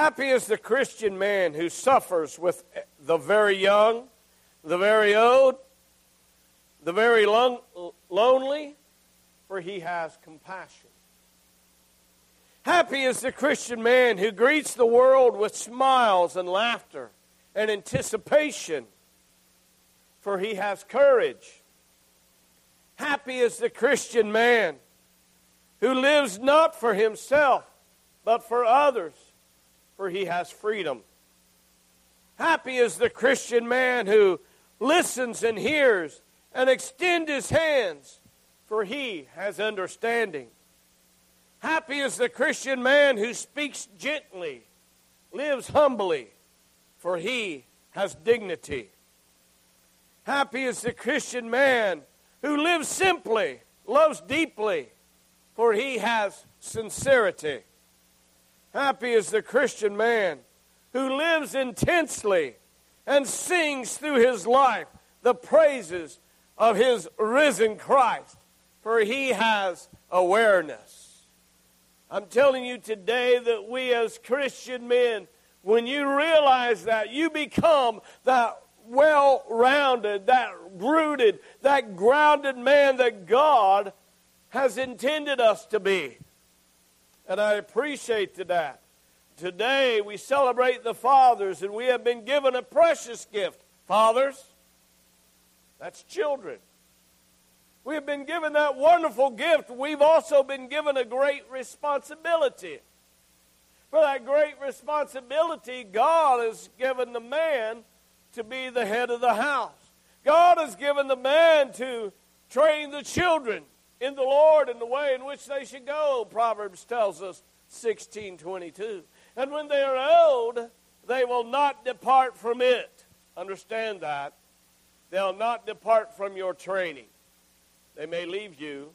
Happy is the Christian man who suffers with the very young, the very old, the very lon- lonely, for he has compassion. Happy is the Christian man who greets the world with smiles and laughter and anticipation, for he has courage. Happy is the Christian man who lives not for himself, but for others, for he has freedom. Happy is the Christian man who listens and hears and extends his hands, for he has understanding. Happy is the Christian man who speaks gently, lives humbly, for he has dignity. Happy is the Christian man who lives simply, loves deeply, for he has sincerity. Happy is the Christian man who lives intensely and sings through his life the praises of his risen Christ, for he has awareness. I'm telling you today that we as Christian men, when you realize that, you become that well rounded, that rooted, that grounded man that God has intended us to be. And I appreciate that. Today we celebrate the fathers, and we have been given a precious gift. Fathers, that's children. We have been given that wonderful gift. We've also been given a great responsibility. For that great responsibility, God has given the man to be the head of the house. God has given the man to train the children in the Lord and the way in which they should go. Proverbs tells us 1622. And when they are old, they will not depart from it. Understand that. They'll not depart from your training. They may leave you.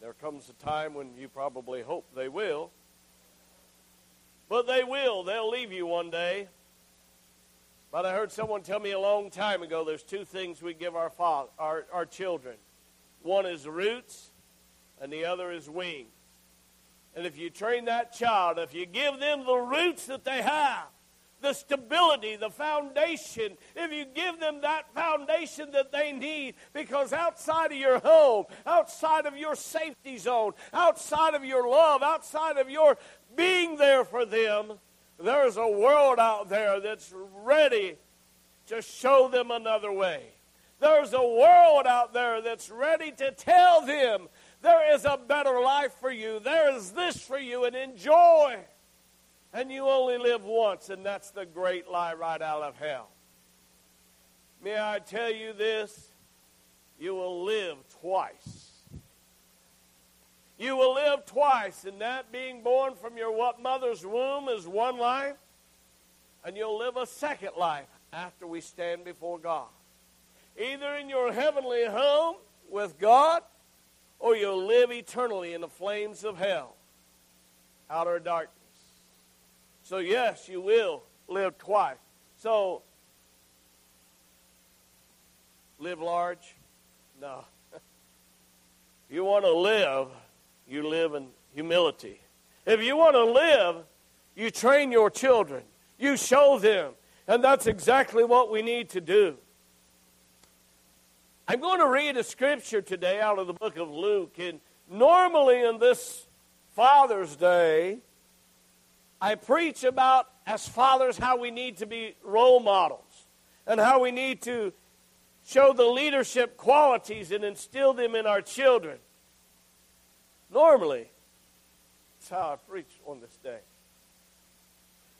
There comes a time when you probably hope they will. But they will. They'll leave you one day. But I heard someone tell me a long time ago there's two things we give our, father, our, our children one is roots, and the other is wings. And if you train that child, if you give them the roots that they have, the stability, the foundation, if you give them that foundation that they need, because outside of your home, outside of your safety zone, outside of your love, outside of your being there for them, there's a world out there that's ready to show them another way. There's a world out there that's ready to tell them there is a better life for you. There is this for you, and enjoy. And you only live once, and that's the great lie right out of hell. May I tell you this? You will live twice. You will live twice, and that being born from your what mother's womb is one life, and you'll live a second life after we stand before God either in your heavenly home with God or you'll live eternally in the flames of hell, outer darkness. So, yes, you will live twice. So, live large? No. you want to live, you live in humility. If you want to live, you train your children, you show them. And that's exactly what we need to do. I'm going to read a scripture today out of the book of Luke. And normally in this Father's Day, I preach about, as fathers, how we need to be role models and how we need to show the leadership qualities and instill them in our children. Normally, that's how I preach on this day.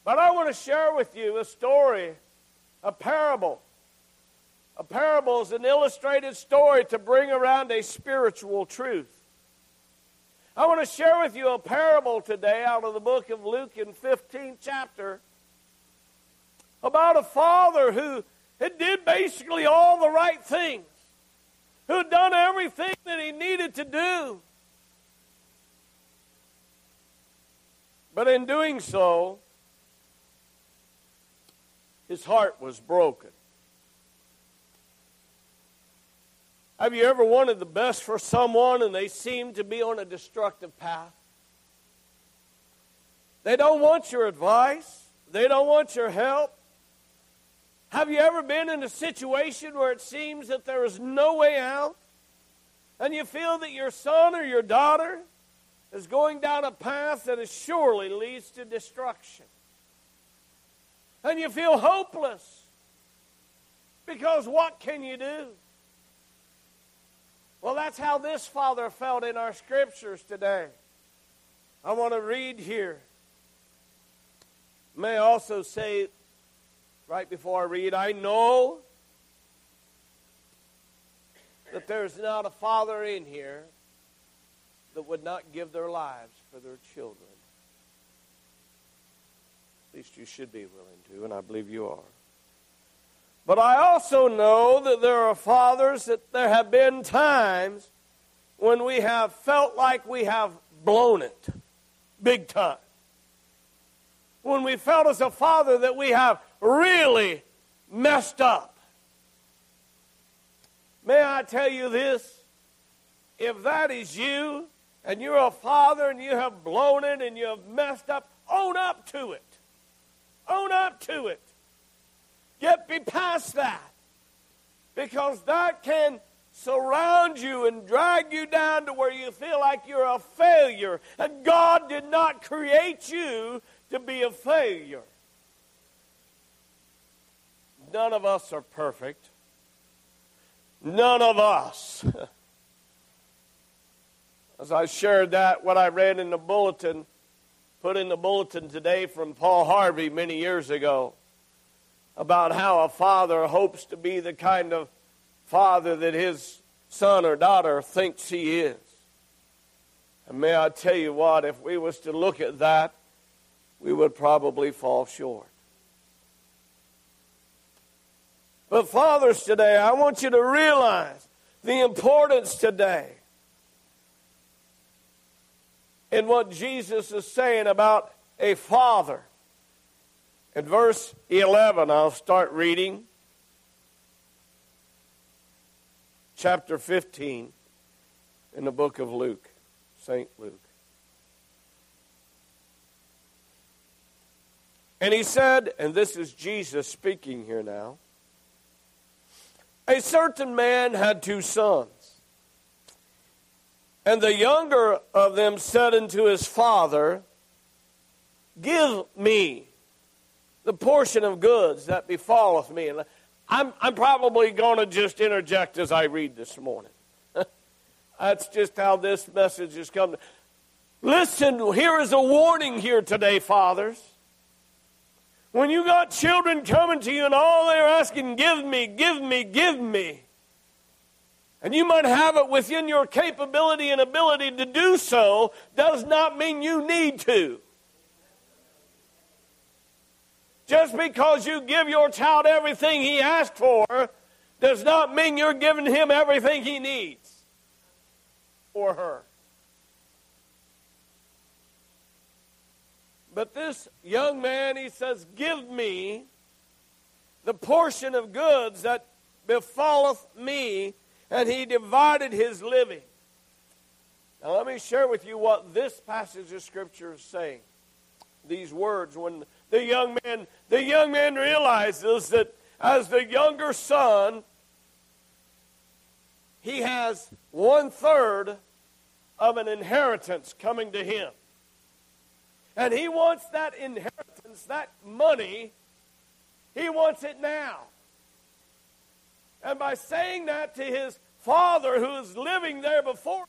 But I want to share with you a story, a parable a parable is an illustrated story to bring around a spiritual truth. I want to share with you a parable today out of the book of Luke in 15th chapter about a father who had did basically all the right things, who had done everything that he needed to do. But in doing so, his heart was broken. Have you ever wanted the best for someone and they seem to be on a destructive path? They don't want your advice. They don't want your help. Have you ever been in a situation where it seems that there is no way out? And you feel that your son or your daughter is going down a path that is surely leads to destruction. And you feel hopeless. Because what can you do? Well, that's how this father felt in our scriptures today. I want to read here. May I also say, right before I read, I know that there's not a father in here that would not give their lives for their children. At least you should be willing to, and I believe you are. But I also know that there are fathers that there have been times when we have felt like we have blown it big time. When we felt as a father that we have really messed up. May I tell you this? If that is you, and you're a father and you have blown it and you have messed up, own up to it. Own up to it. Get be past that. Because that can surround you and drag you down to where you feel like you're a failure. And God did not create you to be a failure. None of us are perfect. None of us. As I shared that, what I read in the bulletin, put in the bulletin today from Paul Harvey many years ago, about how a father hopes to be the kind of father that his son or daughter thinks he is. And may I tell you what, if we was to look at that, we would probably fall short. But fathers today, I want you to realize the importance today in what Jesus is saying about a father. In verse 11, I'll start reading. Chapter 15 in the book of Luke, St. Luke. And he said, and this is Jesus speaking here now a certain man had two sons. And the younger of them said unto his father, Give me the portion of goods that befalleth me. And I'm, I'm probably going to just interject as I read this morning. That's just how this message has come. Listen, here is a warning here today, fathers. When you got children coming to you and all they're asking, give me, give me, give me. And you might have it within your capability and ability to do so, does not mean you need to. Just because you give your child everything he asked for does not mean you're giving him everything he needs or her. But this young man, he says, Give me the portion of goods that befalleth me and he divided his living. Now, let me share with you what this passage of Scripture is saying. These words, when the young man, the young man realizes that as the younger son, he has one third of an inheritance coming to him. And he wants that inheritance, that money, he wants it now. And by saying that to his father who is living there before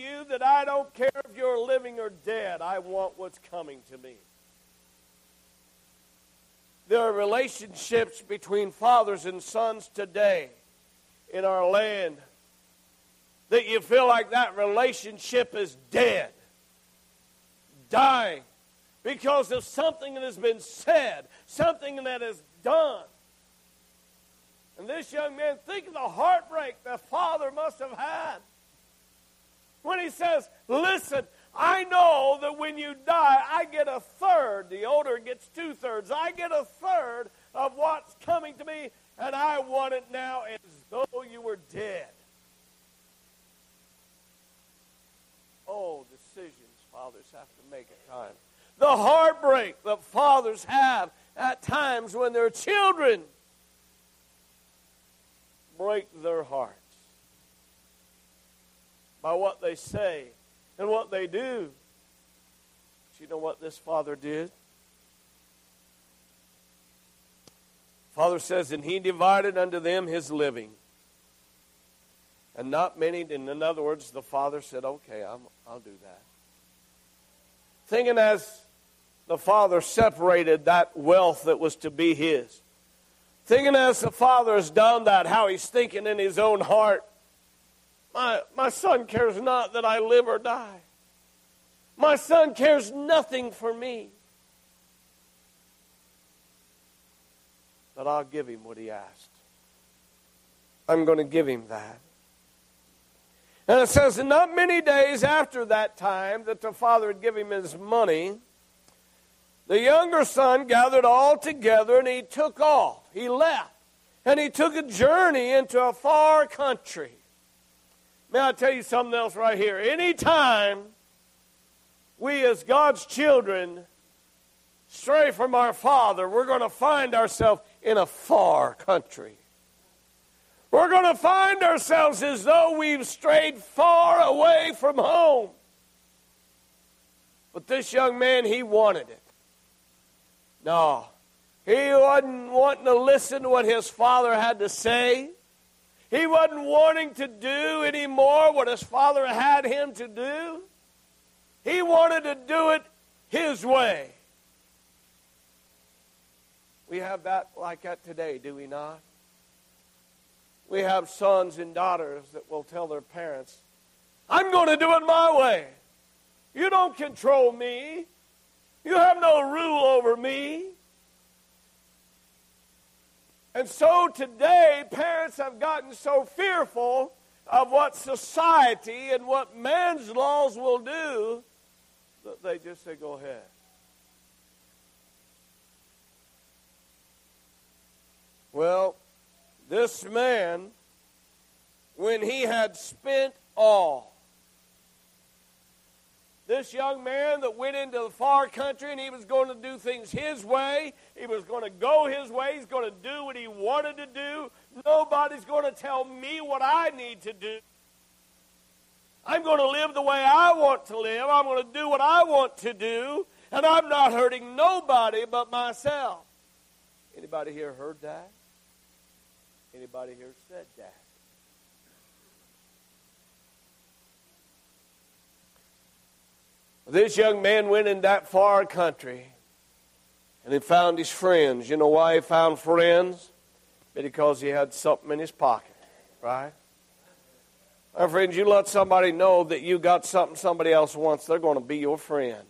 you that I don't care if you're living or dead, I want what's coming to me. There are relationships between fathers and sons today in our land that you feel like that relationship is dead, dying because of something that has been said, something that is done. And this young man, think of the heartbreak the father must have had when he says, Listen, I know that when you die, I get a third. The older gets two thirds. I get a third of what's coming to me, and I want it now as though you were dead. Oh, decisions fathers have to make at times. The heartbreak that fathers have at times when their children break their heart by what they say and what they do. But you know what this father did? Father says, and he divided unto them his living. And not many, in other words, the father said, okay, i will do that. Thinking as the father separated that wealth that was to be his. Thinking as the father has done that, how he's thinking in his own heart, my, my son cares not that I live or die. My son cares nothing for me. But I'll give him what he asked. I'm going to give him that. And it says, not many days after that time that the father had given him his money, the younger son gathered all together and he took off. He left. And he took a journey into a far country. May I tell you something else right here? Anytime we as God's children stray from our Father, we're going to find ourselves in a far country. We're going to find ourselves as though we've strayed far away from home. But this young man, he wanted it. No, he wasn't wanting to listen to what his father had to say. He wasn't wanting to do anymore what his father had him to do. He wanted to do it his way. We have that like that today, do we not? We have sons and daughters that will tell their parents, I'm going to do it my way. You don't control me. You have no rule over me. And so today, parents have gotten so fearful of what society and what man's laws will do that they just say, go ahead. Well, this man, when he had spent all, this young man that went into the far country and he was going to do things his way, he was going to go his way, he's going to do what he wanted to do. Nobody's going to tell me what I need to do. I'm going to live the way I want to live. I'm going to do what I want to do, and I'm not hurting nobody but myself. Anybody here heard that? Anybody here said that? This young man went in that far country and he found his friends. You know why he found friends? Because he had something in his pocket, right? My friends, you let somebody know that you got something somebody else wants, they're going to be your friend.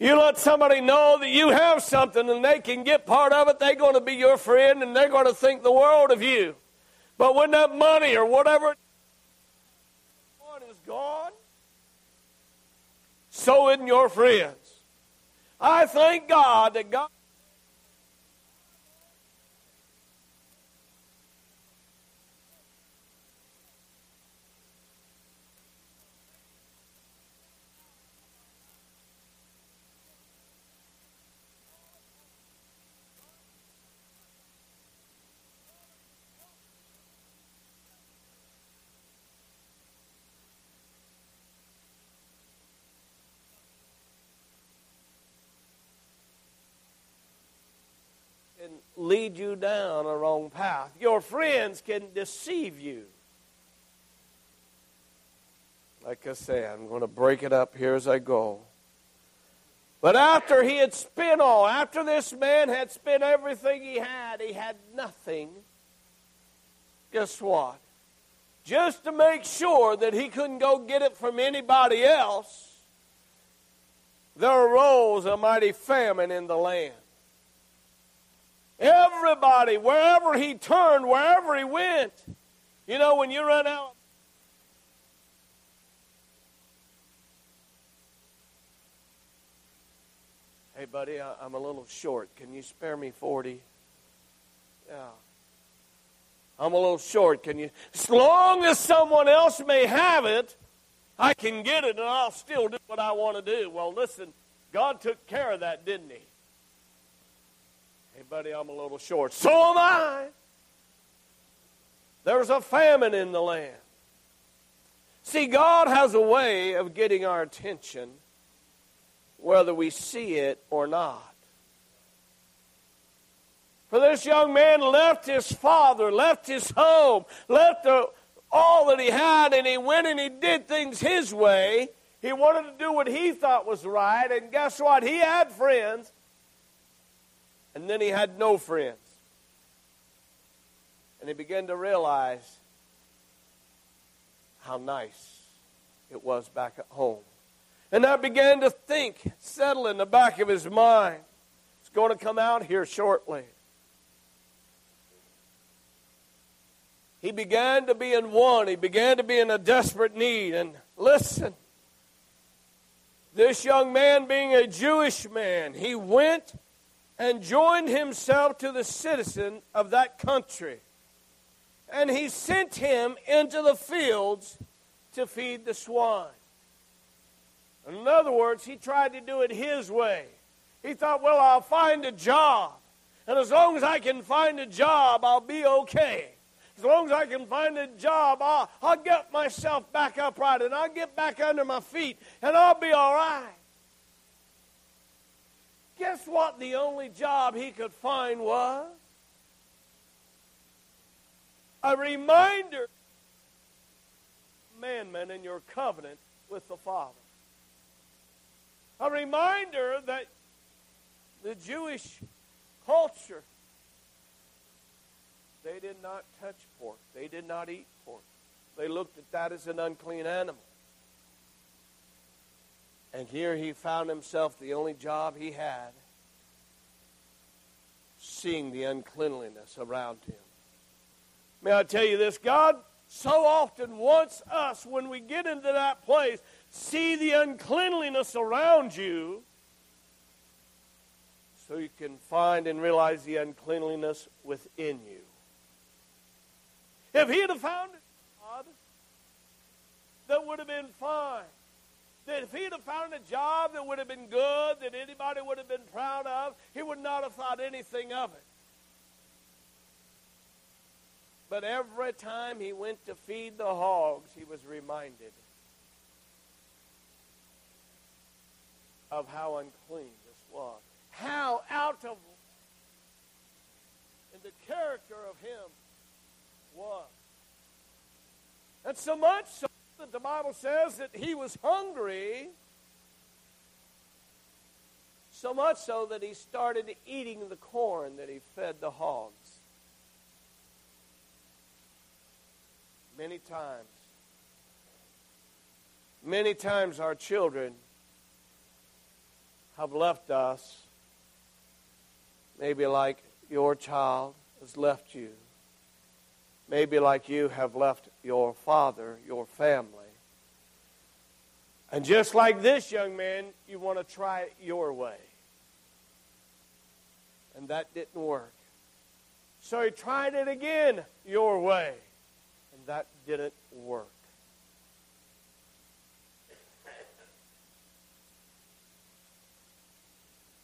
You let somebody know that you have something and they can get part of it, they're going to be your friend and they're going to think the world of you. But when that money or whatever is gone, so in your friends. I thank God that God lead you down a wrong path. Your friends can deceive you. Like I say, I'm going to break it up here as I go. But after he had spent all, after this man had spent everything he had, he had nothing. Guess what? Just to make sure that he couldn't go get it from anybody else, there arose a mighty famine in the land. Everybody, wherever he turned, wherever he went. You know, when you run out. Hey, buddy, I, am a little short. Can you spare me 40? Yeah. I'm a little short. Can you? As long as someone else may have it, I can get it and I'll still do what I want to do. Well, listen, God took care of that, didn't He? Hey, buddy, I'm a little short. So am I. There's a famine in the land. See, God has a way of getting our attention whether we see it or not. For this young man left his father, left his home, left the, all that he had, and he went and he did things his way. He wanted to do what he thought was right, and guess what? He had friends, and then he had no friends. And he began to realize how nice it was back at home. And I began to think, settle in the back of his mind. It's going to come out here shortly. He began to be in want. He began to be in a desperate need. And listen, this young man, being a Jewish man, he went and joined himself to the citizen of that country. And he sent him into the fields to feed the swine. In other words, he tried to do it his way. He thought, well, I'll find a job. And as long as I can find a job, I'll be okay. As long as I can find a job, I'll, I'll get myself back upright and I'll get back under my feet and I'll be all right. Guess what the only job he could find was? A reminder commandment in your covenant with the Father. A reminder that the Jewish culture they did not touch pork. They did not eat pork. They looked at that as an unclean animal. And here he found himself the only job he had seeing the uncleanliness around him. May I tell you this? God so often wants us, when we get into that place, see the uncleanliness around you so you can find and realize the uncleanliness within you. If he had found God, that would have been fine. That if he'd have found a job that would have been good, that anybody would have been proud of, he would not have thought anything of it. But every time he went to feed the hogs, he was reminded of how unclean this was. How out of in the character of him was. And so much so that the Bible says that he was hungry, so much so that he started eating the corn that he fed the hogs. Many times, many times our children have left us, maybe like your child has left you maybe like you have left your father, your family. And just like this young man, you want to try it your way. And that didn't work. So he tried it again your way. And that didn't work.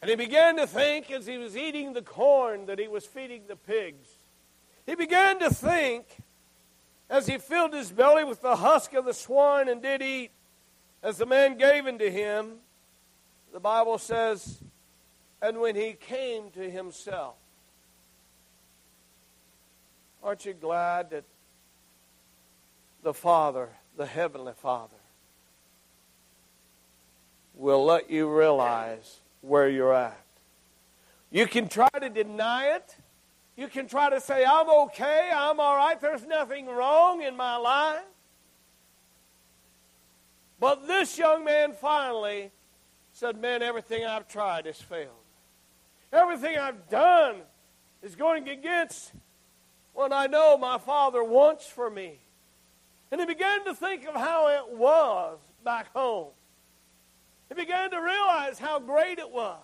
And he began to think as he was eating the corn that he was feeding the pigs. He began to think as he filled his belly with the husk of the swine and did eat, as the man gave unto him, the Bible says, and when he came to himself. Aren't you glad that the Father, the Heavenly Father, will let you realize where you're at? You can try to deny it. You can try to say, I'm okay, I'm all right, there's nothing wrong in my life. But this young man finally said, Man, everything I've tried has failed. Everything I've done is going against what I know my father wants for me. And he began to think of how it was back home. He began to realize how great it was.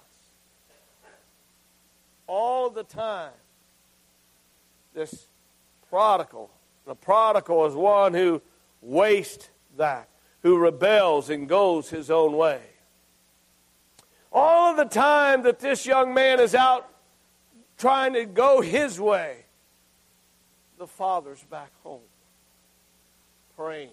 All the time this prodigal. The prodigal is one who wastes that. who rebels and goes his own way. All of the time that this young man is out trying to go his way, the father's back home praying.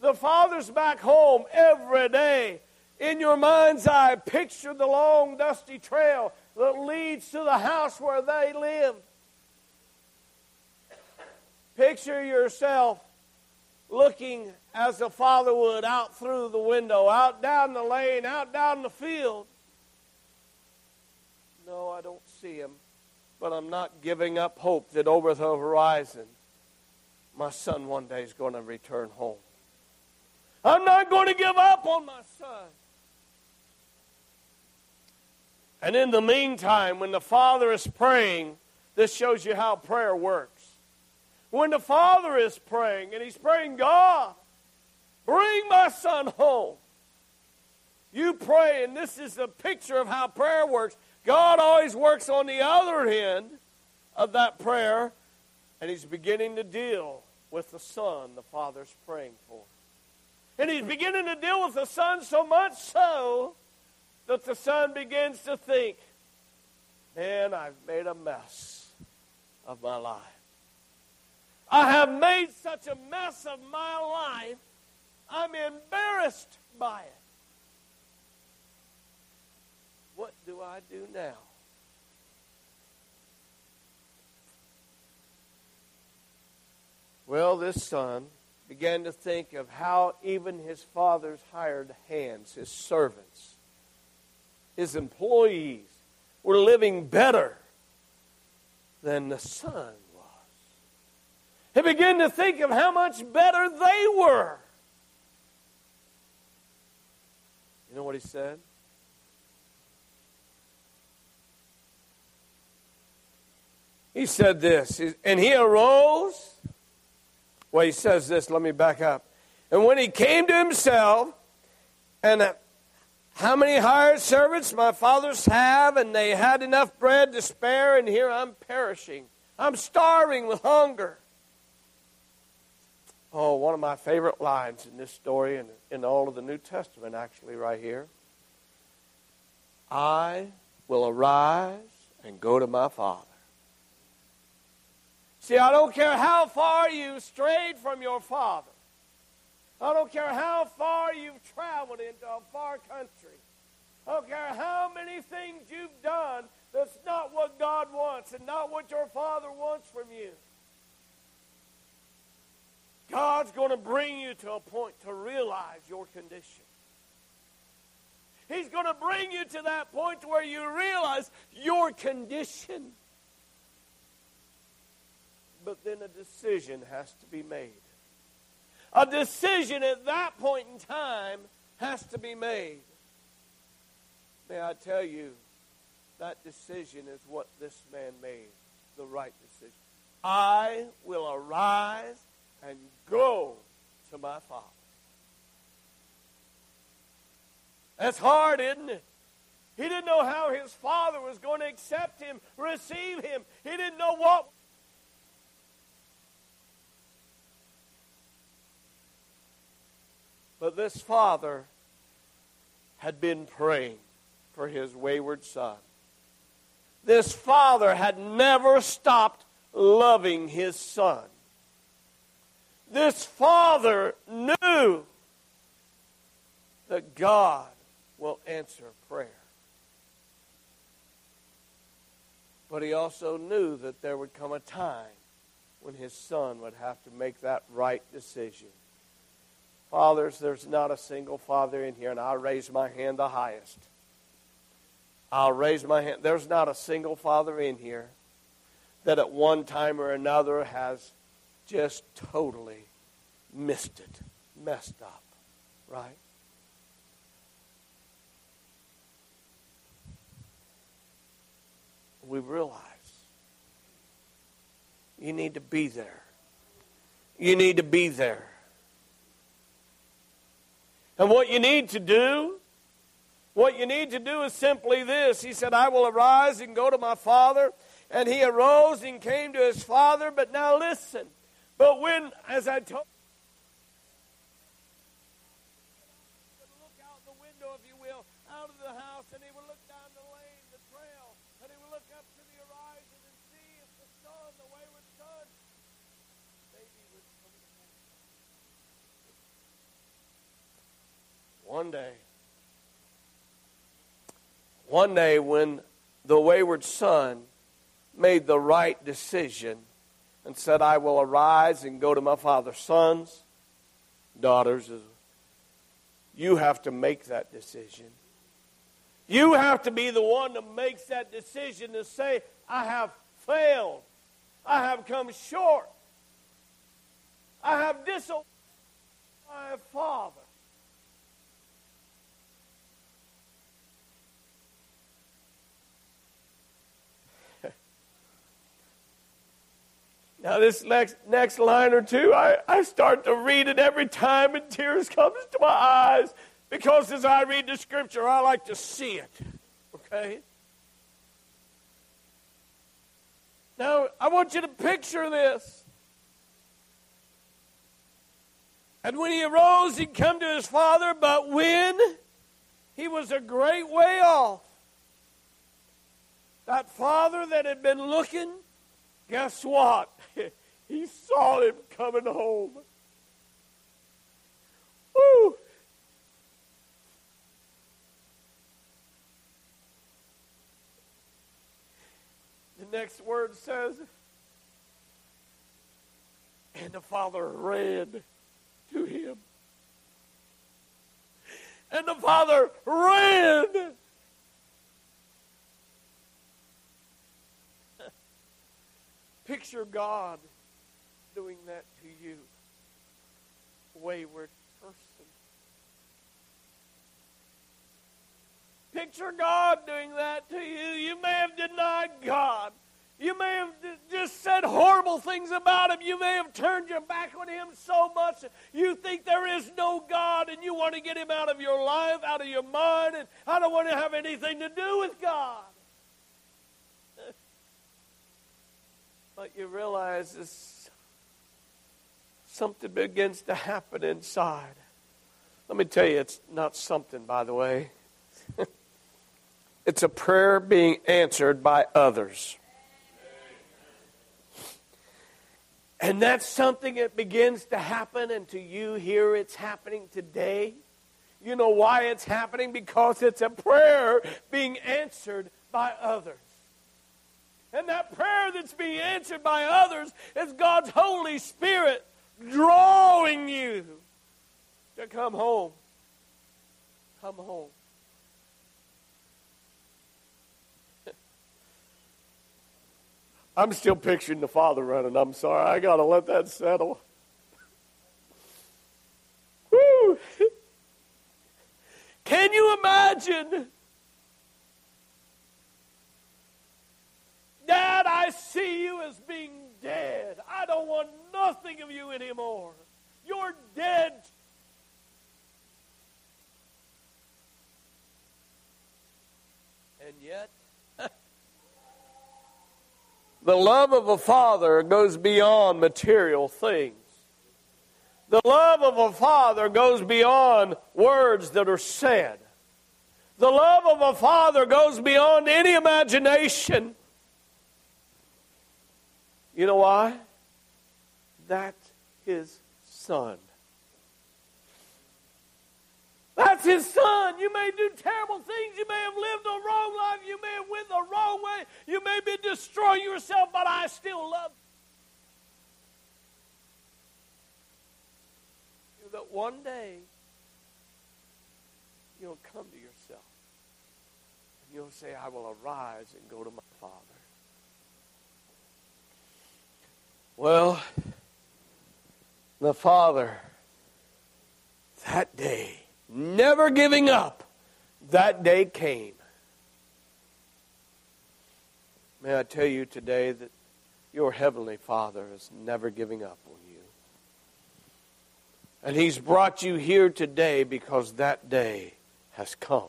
The father's back home every day. In your mind's eye, picture the long, dusty trail that leads to the house where they lived. Picture yourself looking as the father would out through the window, out down the lane, out down the field. No, I don't see him, but I'm not giving up hope that over the horizon, my son one day is going to return home. I'm not going to give up on my son. And in the meantime, when the father is praying, this shows you how prayer works. When the father is praying and he's praying, God, bring my son home. You pray, and this is a picture of how prayer works. God always works on the other end of that prayer, and he's beginning to deal with the son the father's praying for. And he's beginning to deal with the son so much so that the son begins to think, man, I've made a mess of my life. I have made such a mess of my life, I'm embarrassed by it. What do I do now? Well, this son began to think of how even his father's hired hands, his servants, his employees, were living better than the son. He began to think of how much better they were. You know what he said? He said this, and he arose well, he says this. Let me back up. And when he came to himself, and uh, how many hired servants my fathers have, and they had enough bread to spare, and here I'm perishing. I'm starving with hunger. Oh, one of my favorite lines in this story and in all of the New Testament, actually, right here. I will arise and go to my father See, I don't care how far you've strayed from your Father. I don't care how far you've traveled into a far country. I don't care how many things you've done that's not what God wants and not what your Father wants from you. God's going to bring you to a point to realize your condition. He's going to bring you to that point where you realize your condition. But then a decision has to be made. A decision at that point in time has to be made. May I tell you, that decision is what this man made, the right decision. I will arise and go to my father. That's hard, isn't it? He didn't know how his father was going to accept him, receive him. He didn't know what But this father had been praying for his wayward son. This father had never stopped loving his son. This father knew that God will answer prayer. But he also knew that there would come a time when his son would have to make that right decision. Fathers, there's not a single father in here, and I'll raise my hand the highest. I'll raise my hand. There's not a single father in here that at one time or another has just totally missed it, messed up, right? We realize you need to be there. You need to be there. And what you need to do, what you need to do is simply this. He said, I will arise and go to my father. And he arose and came to his father. But now listen. But when, as I told look out the window, if you will, out of the house, and he would look down the lane, the trail, and he would look up to the horizon and see if the sun, the wayward. One day, one day when the wayward son made the right decision, and said, I will arise and go to my father's sons, daughters. You have to make that decision. You have to be the one that makes that decision to say, I have failed. I have come short. I have disobeyed my father. Now, this next, next line or two, I, I start to read it every time, and tears comes to my eyes because as I read the scripture, I like to see it. Okay? Now, I want you to picture this. And when he arose, he'd come to his father, but when he was a great way off, that father that had been looking, guess what? he saw him coming home. Woo! The next word says, and the father ran to him. And the father ran. Picture God doing that to you, wayward person. Picture God doing that to you. You may have denied God. You may have just said horrible things about him. You may have turned your back on him so much you think there is no God and you want to get him out of your life, out of your mind, and I don't want to have anything to do with God. You realize this something begins to happen inside. Let me tell you, it's not something, by the way. it's a prayer being answered by others. And that's something that begins to happen, and to you here it's happening today. You know why it's happening? Because it's a prayer being answered by others. And that prayer that's being answered by others is God's Holy Spirit drawing you to come home. Come home. I'm still picturing the father running. I'm sorry. I got to let that settle. Woo! Can you imagine? Dad, I see you as being dead. I don't want nothing of you anymore. You're dead. And yet, the love of a father goes beyond material things. The love of a father goes beyond words that are said. The love of a father goes beyond any imagination. You know why? That's his son. That's his son. You may do terrible things. You may have lived a wrong life. You may have went the wrong way. You may be destroying yourself, but I still love you. That one day you'll come to yourself and you'll say, I will arise and go to my Father. Well, the Father, that day, never giving up, that day came. May I tell you today that your Heavenly Father is never giving up on you. And He's brought you here today because that day has come.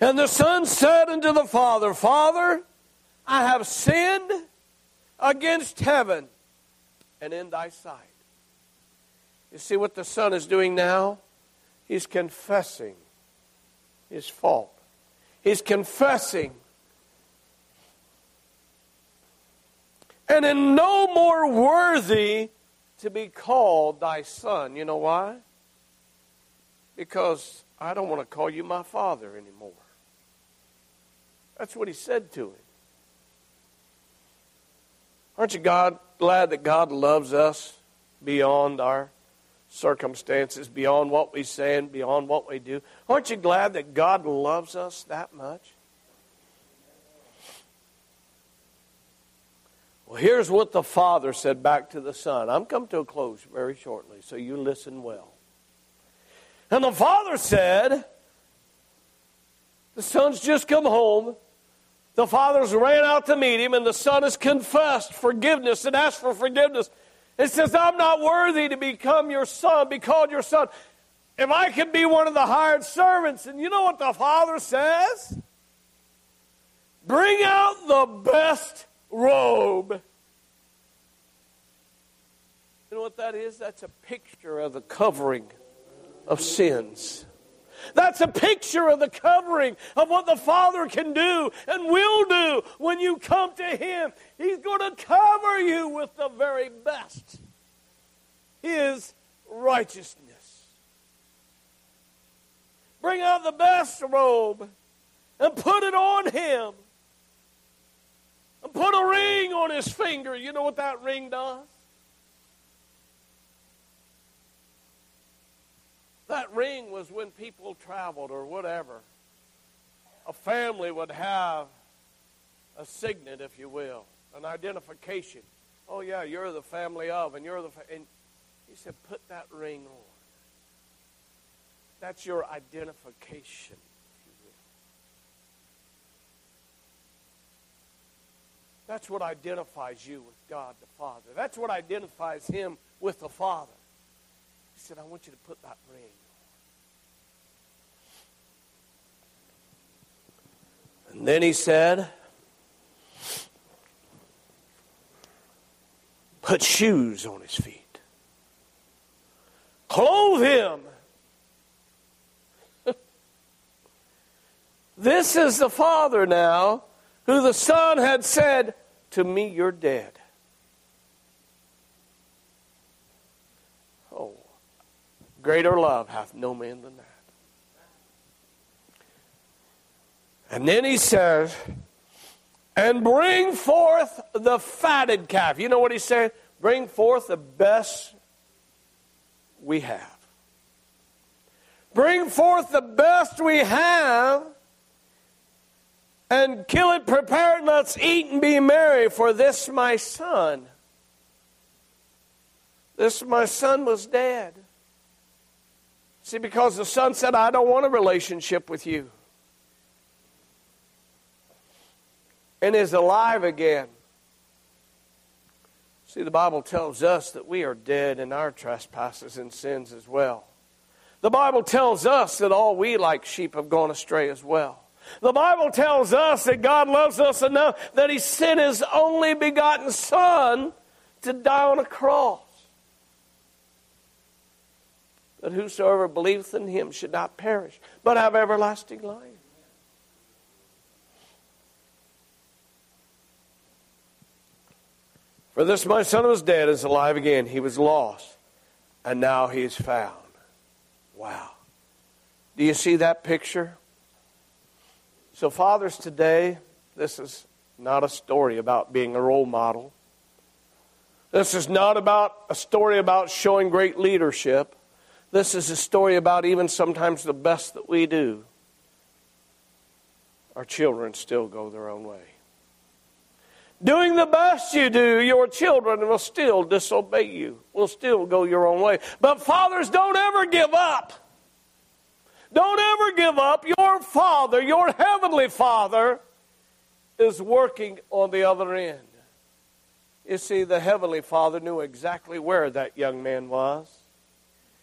And the Son said unto the Father, Father, I have sinned against heaven and in thy sight. You see what the Son is doing now? He's confessing his fault. He's confessing. And in no more worthy to be called thy son. You know why? Because I don't want to call you my father anymore. That's what he said to him. Aren't you God glad that God loves us beyond our circumstances, beyond what we say and beyond what we do? Aren't you glad that God loves us that much? Well, here's what the Father said back to the Son. I'm come to a close very shortly, so you listen well. And the Father said, The Son's just come home. The Father's ran out to meet him, and the Son has confessed forgiveness and asked for forgiveness. It says, I'm not worthy to become your son, be called your son. If I could be one of the hired servants, and you know what the Father says? Bring out the best robe. You know what that is? That's a picture of the covering of sins. That's a picture of the covering of what the Father can do and will do when you come to Him. He's going to cover you with the very best His righteousness. Bring out the best robe and put it on Him. And put a ring on His finger. You know what that ring does? That ring was when people traveled or whatever. A family would have a signet, if you will, an identification. Oh, yeah, you're the family of, and you're the. Fa-. And he said, put that ring on. That's your identification. That's what identifies you with God the Father. That's what identifies him with the Father. He said, I want you to put that ring And then he said, Put shoes on his feet, clothe him. this is the Father now, who the Son had said, To me, you're dead. Greater love hath no man than that. And then he says, and bring forth the fatted calf. You know what he said? Bring forth the best we have. Bring forth the best we have and kill it, prepare it, let's eat and be merry, for this my son. This my son was dead. See, because the son said, I don't want a relationship with you. and is alive again. See, the Bible tells us that we are dead in our trespasses and sins as well. The Bible tells us that all we like sheep have gone astray as well. The Bible tells us that God loves us enough that He sent His only begotten Son to die on a cross. That whosoever believeth in Him should not perish, but have everlasting life. For this my son was dead, and is alive again. He was lost, and now he is found. Wow. Do you see that picture? So, fathers, today, this is not a story about being a role model. This is not about a story about showing great leadership. This is a story about even sometimes the best that we do. Our children still go their own way. Doing the best you do, your children will still disobey you, will still go your own way. But fathers, don't ever give up. Don't ever give up. Your Father, your Heavenly Father, is working on the other end. You see, the Heavenly Father knew exactly where that young man was,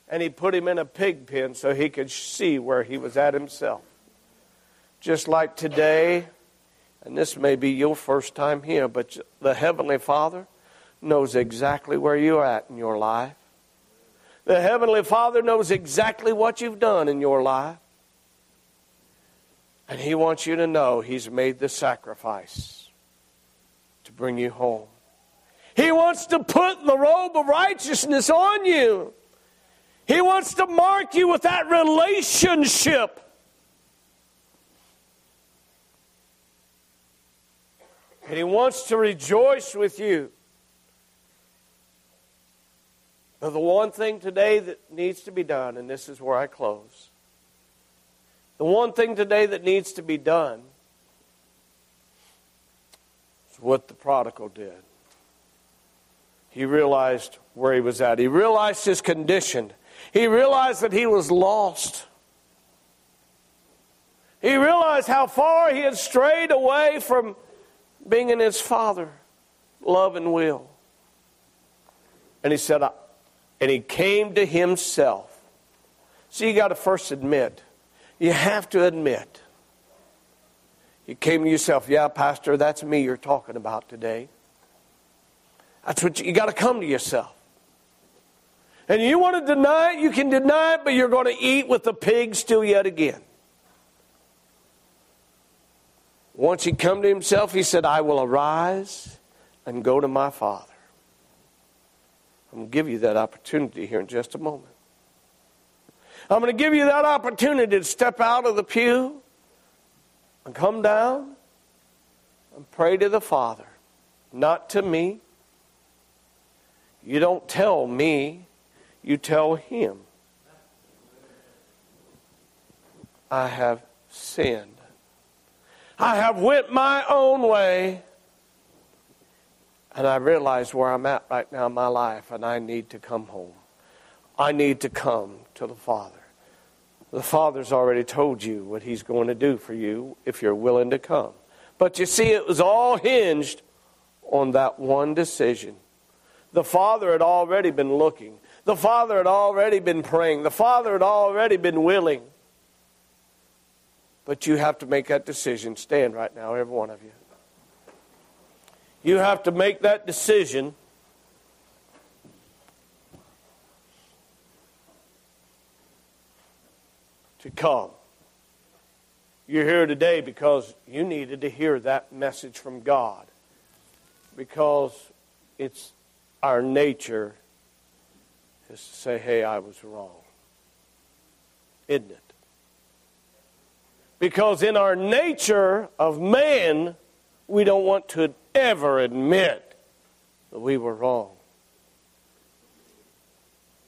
and He put him in a pig pen so he could see where he was at himself. Just like today, and this may be your first time here, but the Heavenly Father knows exactly where you're at in your life, The Heavenly Father knows exactly what you've done in your life. And He wants you to know He's made the sacrifice to bring you home. He wants to put the robe of righteousness on you. He wants to mark you with that relationship. And He wants to rejoice with you. But the one thing today that needs to be done, and this is where I close, the one thing today that needs to be done is what the prodigal did. He realized where he was at, he realized his condition, he realized that he was lost. He realized how far he had strayed away from being in his Father, love and will. And he said, and he came to himself. See, you got to first admit. You have to admit. You came to yourself, yeah, Pastor, that's me you're talking about today. That's what you, you got to come to yourself. And you want to deny it, you can deny it, but you're going to eat with the pigs still yet again. Once he come to himself, he said, I will arise and go to my father. I'm going to give you that opportunity here in just a moment. I'm going to give you that opportunity to step out of the pew and come down and pray to the Father, not to me. You don't tell me, you tell Him. I have sinned. I have went my own way and I realize where I'm at right now in my life, and I need to come home. I need to come to the Father. The Father's already told you what He's going to do for you if you're willing to come. But you see, it was all hinged on that one decision. The Father had already been looking, the Father had already been praying, the Father had already been willing. But you have to make that decision. Stand right now, every one of you. You have to make that decision. To come. You're here today because you needed to hear that message from God. Because it's our nature is to say, hey, I was wrong. Isn't it? Because in our nature of man, we don't want to ever admit that we were wrong.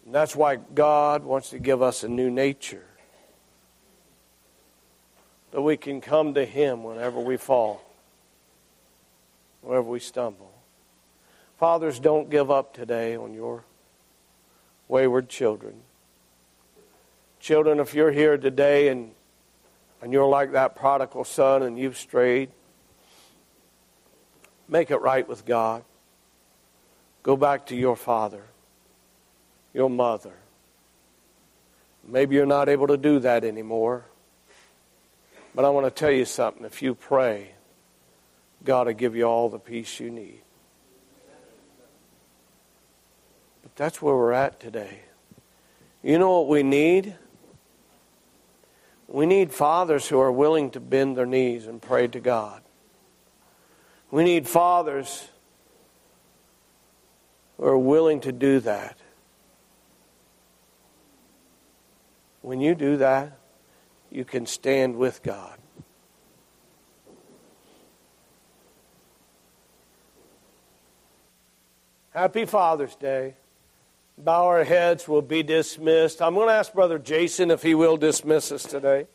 And that's why God wants to give us a new nature. That we can come to Him whenever we fall, whenever we stumble. Fathers, don't give up today on your wayward children. Children, if you're here today and, and you're like that prodigal son and you've strayed, Make it right with God. Go back to your father, your mother. Maybe you're not able to do that anymore. But I want to tell you something. If you pray, God will give you all the peace you need. But that's where we're at today. You know what we need? We need fathers who are willing to bend their knees and pray to God. We need fathers who are willing to do that. When you do that, you can stand with God. Happy Father's Day. Bow our heads, we'll be dismissed. I'm going to ask Brother Jason if he will dismiss us today.